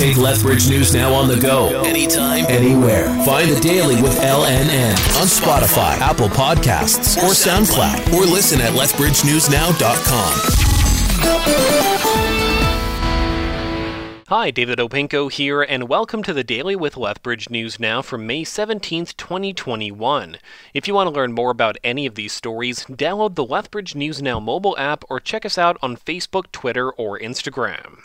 Take Lethbridge News Now on the go, anytime, anywhere. Find the Daily with LNN on Spotify, Apple Podcasts, or SoundCloud, or listen at lethbridgenewsnow.com. Hi, David Opinko here, and welcome to the Daily with Lethbridge News Now for May 17th, 2021. If you want to learn more about any of these stories, download the Lethbridge News Now mobile app or check us out on Facebook, Twitter, or Instagram.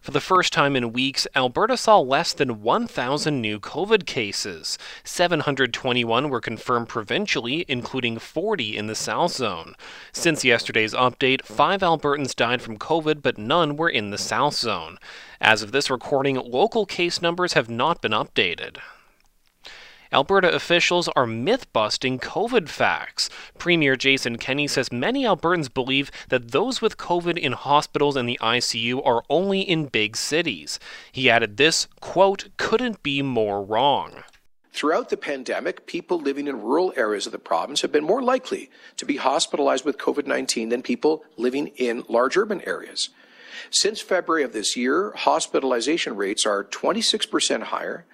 For the first time in weeks, Alberta saw less than 1,000 new COVID cases. 721 were confirmed provincially, including 40 in the South Zone. Since yesterday's update, five Albertans died from COVID, but none were in the South Zone. As of this recording, local case numbers have not been updated. Alberta officials are myth busting COVID facts. Premier Jason Kenney says many Albertans believe that those with COVID in hospitals and the ICU are only in big cities. He added this, quote, couldn't be more wrong. Throughout the pandemic, people living in rural areas of the province have been more likely to be hospitalized with COVID 19 than people living in large urban areas. Since February of this year, hospitalization rates are 26% higher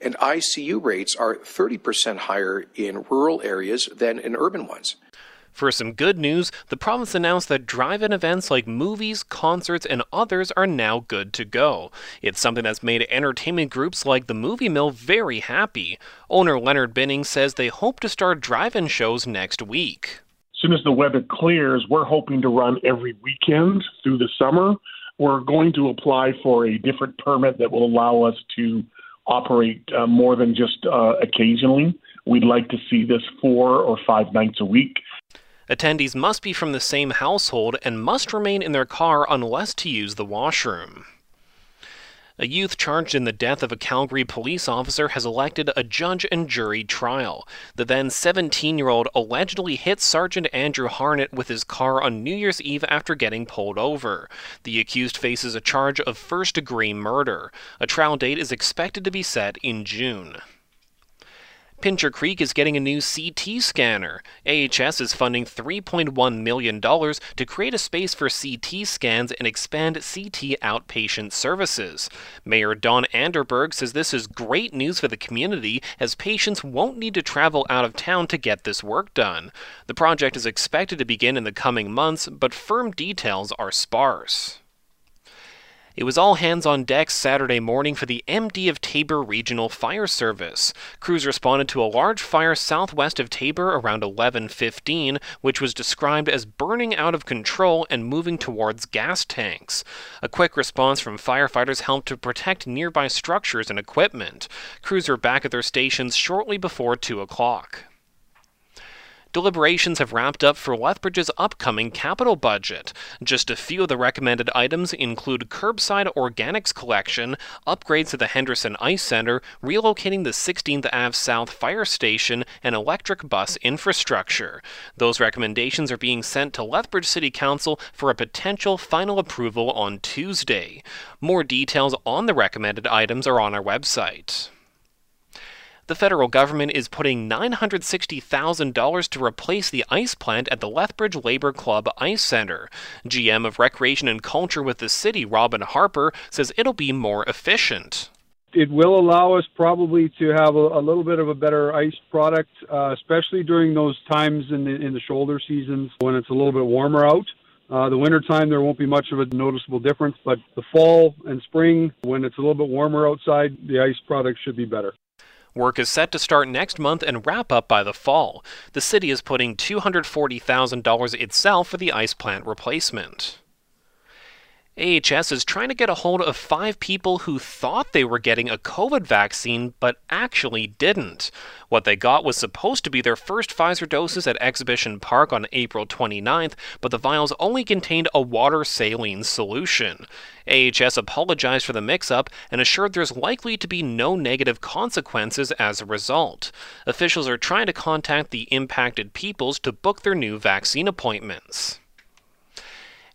and ICU rates are 30% higher in rural areas than in urban ones. For some good news, the province announced that drive in events like movies, concerts, and others are now good to go. It's something that's made entertainment groups like the Movie Mill very happy. Owner Leonard Binning says they hope to start drive in shows next week. As soon as the weather clears, we're hoping to run every weekend through the summer. We're going to apply for a different permit that will allow us to operate uh, more than just uh, occasionally. We'd like to see this four or five nights a week. Attendees must be from the same household and must remain in their car unless to use the washroom. A youth charged in the death of a Calgary police officer has elected a judge and jury trial. The then 17 year old allegedly hit Sergeant Andrew Harnett with his car on New Year's Eve after getting pulled over. The accused faces a charge of first degree murder. A trial date is expected to be set in June. Pincher Creek is getting a new CT scanner. AHS is funding $3.1 million to create a space for CT scans and expand CT outpatient services. Mayor Don Anderberg says this is great news for the community as patients won't need to travel out of town to get this work done. The project is expected to begin in the coming months, but firm details are sparse. It was all hands on deck Saturday morning for the MD of Taber Regional Fire Service. Crews responded to a large fire southwest of Taber around 11:15, which was described as burning out of control and moving towards gas tanks. A quick response from firefighters helped to protect nearby structures and equipment. Crews were back at their stations shortly before 2 o'clock. Deliberations have wrapped up for Lethbridge's upcoming capital budget. Just a few of the recommended items include curbside organics collection, upgrades to the Henderson Ice Center, relocating the 16th Ave South Fire Station, and electric bus infrastructure. Those recommendations are being sent to Lethbridge City Council for a potential final approval on Tuesday. More details on the recommended items are on our website the federal government is putting $960,000 to replace the ice plant at the Lethbridge Labor Club Ice Center. GM of Recreation and Culture with the city, Robin Harper, says it'll be more efficient. It will allow us probably to have a, a little bit of a better ice product, uh, especially during those times in the, in the shoulder seasons when it's a little bit warmer out. Uh, the wintertime, there won't be much of a noticeable difference, but the fall and spring, when it's a little bit warmer outside, the ice product should be better. Work is set to start next month and wrap up by the fall. The city is putting $240,000 itself for the ice plant replacement. AHS is trying to get a hold of five people who thought they were getting a COVID vaccine but actually didn't. What they got was supposed to be their first Pfizer doses at Exhibition Park on April 29th, but the vials only contained a water saline solution. AHS apologized for the mix up and assured there's likely to be no negative consequences as a result. Officials are trying to contact the impacted peoples to book their new vaccine appointments.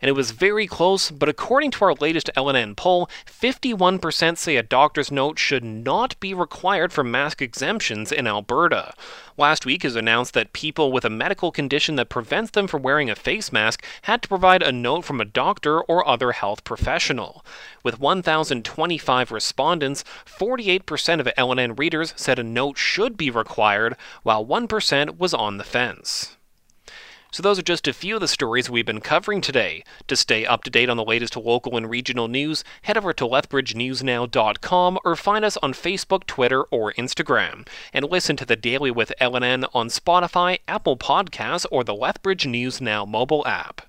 And it was very close, but according to our latest LNN poll, 51% say a doctor's note should not be required for mask exemptions in Alberta. Last week is announced that people with a medical condition that prevents them from wearing a face mask had to provide a note from a doctor or other health professional. With 1,025 respondents, 48% of LNN readers said a note should be required, while 1% was on the fence. So, those are just a few of the stories we've been covering today. To stay up to date on the latest local and regional news, head over to lethbridgenewsnow.com or find us on Facebook, Twitter, or Instagram. And listen to the Daily with LNN on Spotify, Apple Podcasts, or the Lethbridge News Now mobile app.